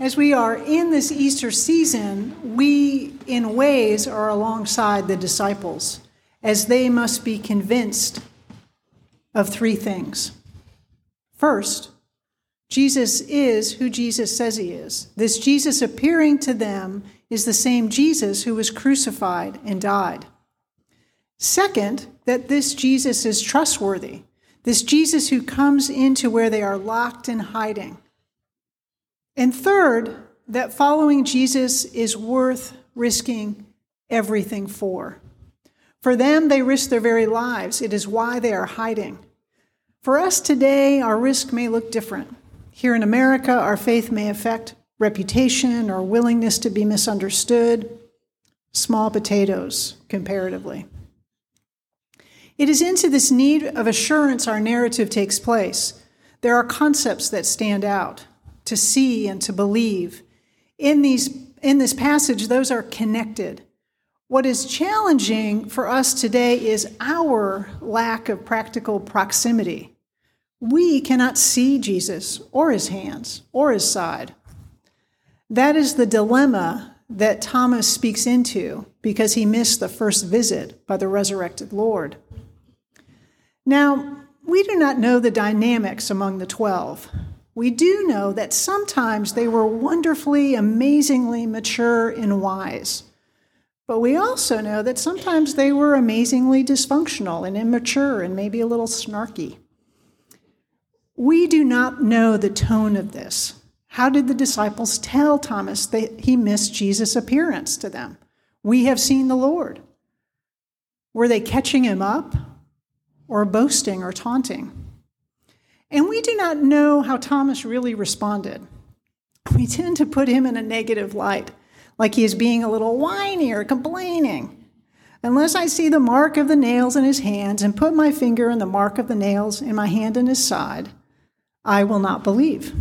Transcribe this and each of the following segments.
As we are in this Easter season, we, in ways, are alongside the disciples, as they must be convinced of three things. First, Jesus is who Jesus says he is. This Jesus appearing to them is the same Jesus who was crucified and died. Second, that this Jesus is trustworthy, this Jesus who comes into where they are locked in hiding. And third, that following Jesus is worth risking everything for. For them, they risk their very lives. It is why they are hiding. For us today, our risk may look different. Here in America, our faith may affect reputation or willingness to be misunderstood. Small potatoes, comparatively. It is into this need of assurance our narrative takes place. There are concepts that stand out to see and to believe. In, these, in this passage, those are connected. What is challenging for us today is our lack of practical proximity. We cannot see Jesus or his hands or his side. That is the dilemma that Thomas speaks into because he missed the first visit by the resurrected Lord. Now, we do not know the dynamics among the twelve. We do know that sometimes they were wonderfully, amazingly mature and wise. But we also know that sometimes they were amazingly dysfunctional and immature and maybe a little snarky. We do not know the tone of this. How did the disciples tell Thomas that he missed Jesus' appearance to them? We have seen the Lord. Were they catching him up or boasting or taunting? And we do not know how Thomas really responded. We tend to put him in a negative light, like he is being a little whiny or complaining. Unless I see the mark of the nails in his hands and put my finger in the mark of the nails in my hand in his side, I will not believe.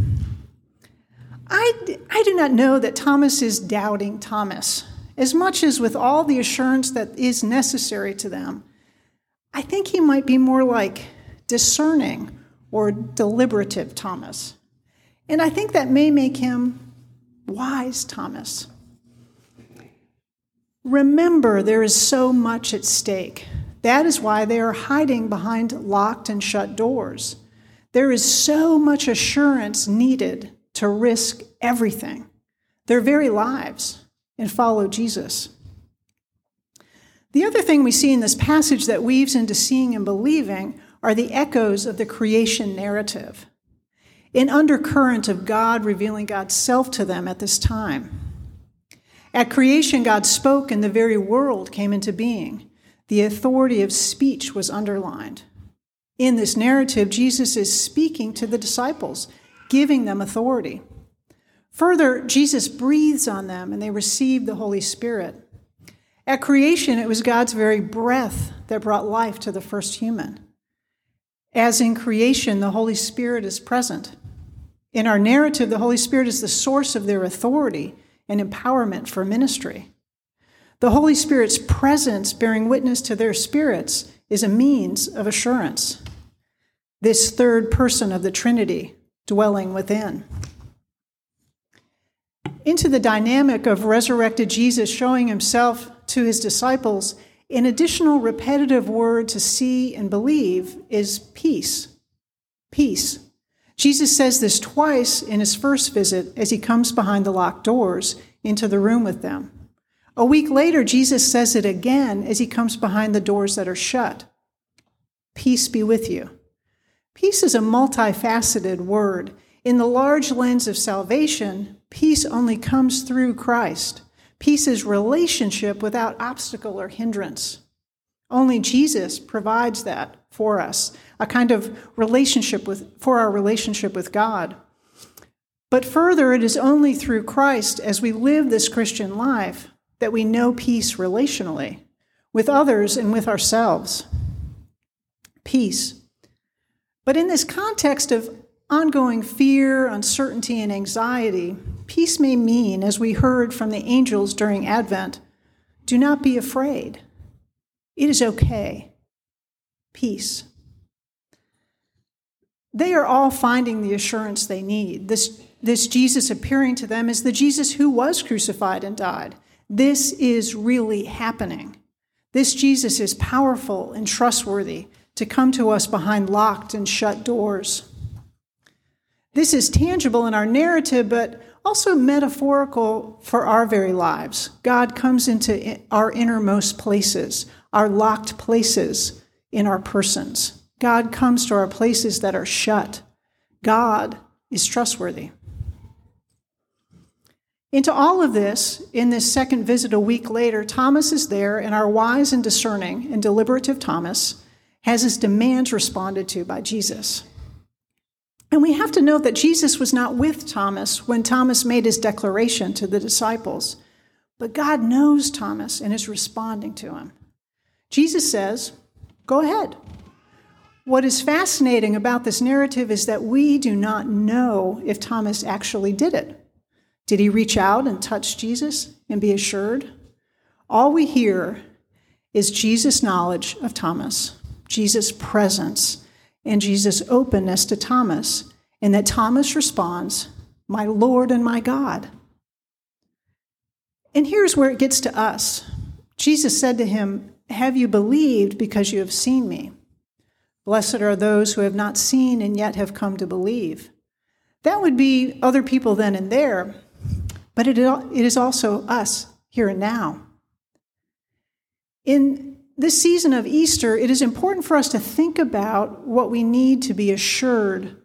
I, I do not know that Thomas is doubting Thomas as much as with all the assurance that is necessary to them. I think he might be more like discerning or deliberative Thomas. And I think that may make him wise Thomas. Remember, there is so much at stake. That is why they are hiding behind locked and shut doors. There is so much assurance needed to risk everything, their very lives, and follow Jesus. The other thing we see in this passage that weaves into seeing and believing are the echoes of the creation narrative, an undercurrent of God revealing God's self to them at this time. At creation, God spoke and the very world came into being. The authority of speech was underlined. In this narrative, Jesus is speaking to the disciples, giving them authority. Further, Jesus breathes on them and they receive the Holy Spirit. At creation, it was God's very breath that brought life to the first human. As in creation, the Holy Spirit is present. In our narrative, the Holy Spirit is the source of their authority and empowerment for ministry. The Holy Spirit's presence, bearing witness to their spirits, is a means of assurance. This third person of the Trinity dwelling within. Into the dynamic of resurrected Jesus showing himself to his disciples an additional repetitive word to see and believe is peace. Peace. Jesus says this twice in his first visit as he comes behind the locked doors into the room with them. A week later, Jesus says it again as he comes behind the doors that are shut. Peace be with you. Peace is a multifaceted word. In the large lens of salvation, peace only comes through Christ. Peace is relationship without obstacle or hindrance. Only Jesus provides that for us, a kind of relationship with, for our relationship with God. But further, it is only through Christ as we live this Christian life that we know peace relationally with others and with ourselves. Peace. But in this context of ongoing fear, uncertainty, and anxiety, peace may mean, as we heard from the angels during Advent, do not be afraid. It is okay. Peace. They are all finding the assurance they need. This this Jesus appearing to them is the Jesus who was crucified and died. This is really happening. This Jesus is powerful and trustworthy to come to us behind locked and shut doors. This is tangible in our narrative, but also metaphorical for our very lives. God comes into our innermost places, our locked places in our persons. God comes to our places that are shut. God is trustworthy. Into all of this, in this second visit a week later, Thomas is there, and our wise and discerning and deliberative Thomas has his demands responded to by Jesus. And we have to note that Jesus was not with Thomas when Thomas made his declaration to the disciples, but God knows Thomas and is responding to him. Jesus says, Go ahead. What is fascinating about this narrative is that we do not know if Thomas actually did it. Did he reach out and touch Jesus and be assured? All we hear is Jesus' knowledge of Thomas, Jesus' presence, and Jesus' openness to Thomas, and that Thomas responds, My Lord and my God. And here's where it gets to us. Jesus said to him, Have you believed because you have seen me? Blessed are those who have not seen and yet have come to believe. That would be other people then and there, but it is also us here and now. In this season of Easter, it is important for us to think about what we need to be assured,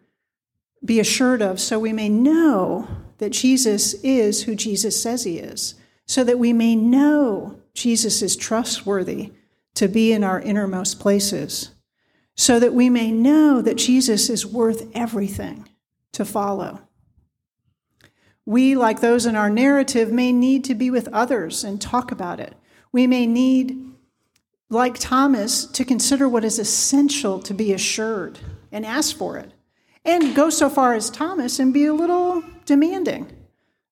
be assured of, so we may know that Jesus is who Jesus says he is, so that we may know Jesus is trustworthy to be in our innermost places, so that we may know that Jesus is worth everything to follow. We, like those in our narrative, may need to be with others and talk about it. We may need, like Thomas, to consider what is essential to be assured and ask for it. And go so far as Thomas and be a little demanding.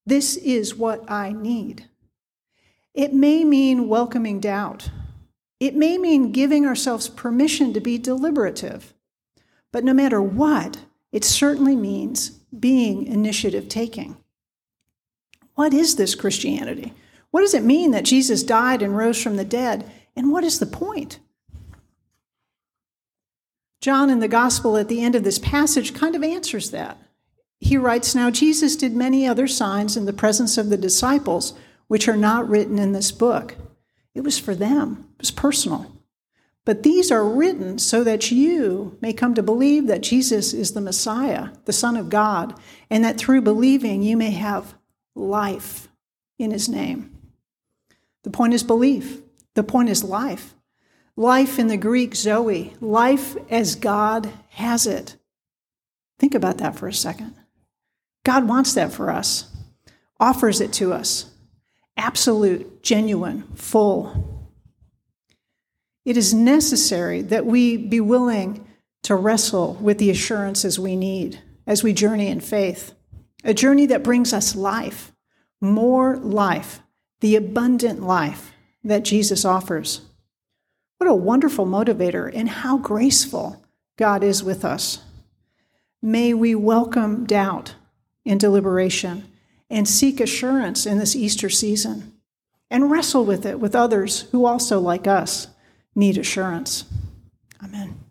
This is what I need. It may mean welcoming doubt. It may mean giving ourselves permission to be deliberative. But no matter what, it certainly means being initiative taking. What is this Christianity? What does it mean that Jesus died and rose from the dead? And what is the point? John in the gospel at the end of this passage kind of answers that. He writes Now Jesus did many other signs in the presence of the disciples, which are not written in this book. It was for them, it was personal. But these are written so that you may come to believe that Jesus is the Messiah, the Son of God, and that through believing you may have life in his name. The point is belief, the point is life. Life in the Greek, Zoe, life as God has it. Think about that for a second. God wants that for us, offers it to us. Absolute, genuine, full. It is necessary that we be willing to wrestle with the assurances we need as we journey in faith a journey that brings us life, more life, the abundant life that Jesus offers. What a wonderful motivator, and how graceful God is with us. May we welcome doubt and deliberation and seek assurance in this Easter season and wrestle with it with others who also, like us, need assurance. Amen.